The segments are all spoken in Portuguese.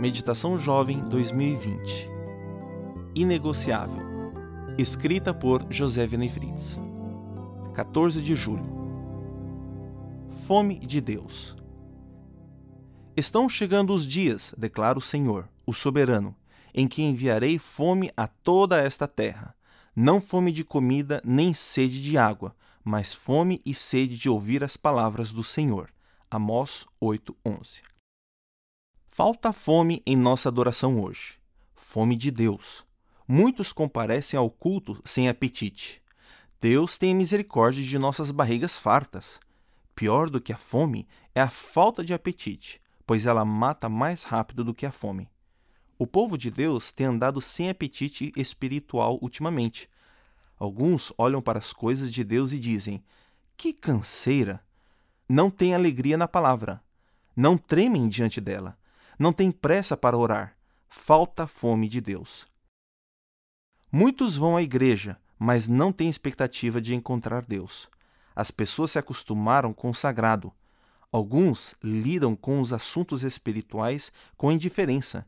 Meditação Jovem 2020 Inegociável Escrita por José Venefritz 14 de julho Fome de Deus Estão chegando os dias, declara o Senhor, o soberano, em que enviarei fome a toda esta terra. Não fome de comida, nem sede de água, mas fome e sede de ouvir as palavras do Senhor. Amós 8:11. Falta fome em nossa adoração hoje. Fome de Deus. Muitos comparecem ao culto sem apetite. Deus tem misericórdia de nossas barrigas fartas. Pior do que a fome é a falta de apetite, pois ela mata mais rápido do que a fome. O povo de Deus tem andado sem apetite espiritual ultimamente. Alguns olham para as coisas de Deus e dizem: Que canseira! Não tem alegria na palavra. Não tremem diante dela. Não têm pressa para orar. Falta fome de Deus. Muitos vão à igreja, mas não têm expectativa de encontrar Deus. As pessoas se acostumaram com o sagrado. Alguns lidam com os assuntos espirituais com indiferença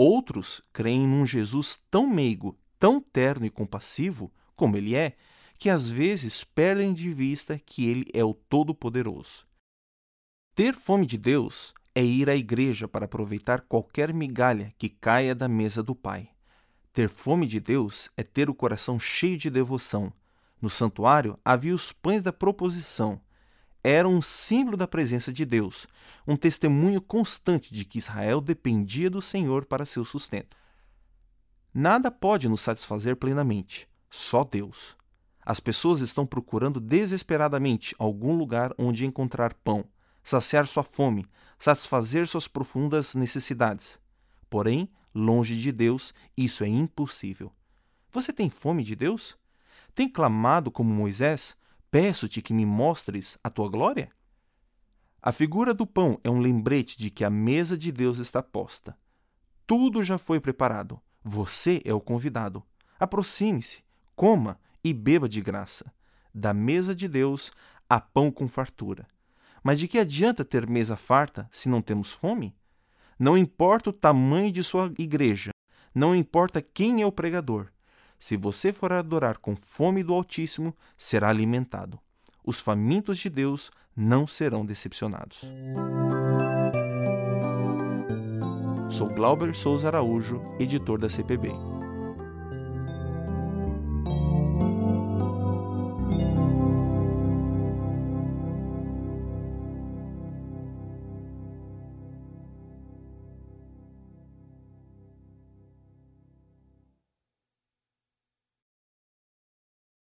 Outros creem num Jesus tão meigo, tão terno e compassivo como ele é, que às vezes perdem de vista que ele é o Todo-Poderoso. Ter fome de Deus é ir à igreja para aproveitar qualquer migalha que caia da mesa do Pai. Ter fome de Deus é ter o coração cheio de devoção. No santuário havia os pães da proposição, era um símbolo da presença de Deus, um testemunho constante de que Israel dependia do Senhor para seu sustento. Nada pode nos satisfazer plenamente, só Deus. As pessoas estão procurando desesperadamente algum lugar onde encontrar pão, saciar sua fome, satisfazer suas profundas necessidades. Porém, longe de Deus, isso é impossível. Você tem fome de Deus? Tem clamado como Moisés? Peço-te que me mostres a tua glória? A figura do pão é um lembrete de que a mesa de Deus está posta. Tudo já foi preparado. Você é o convidado. Aproxime-se, coma e beba de graça. Da mesa de Deus há pão com fartura. Mas de que adianta ter mesa farta se não temos fome? Não importa o tamanho de sua igreja, não importa quem é o pregador, se você for adorar com fome do Altíssimo, será alimentado. Os famintos de Deus não serão decepcionados. Sou Glauber Souza Araújo, editor da CPB.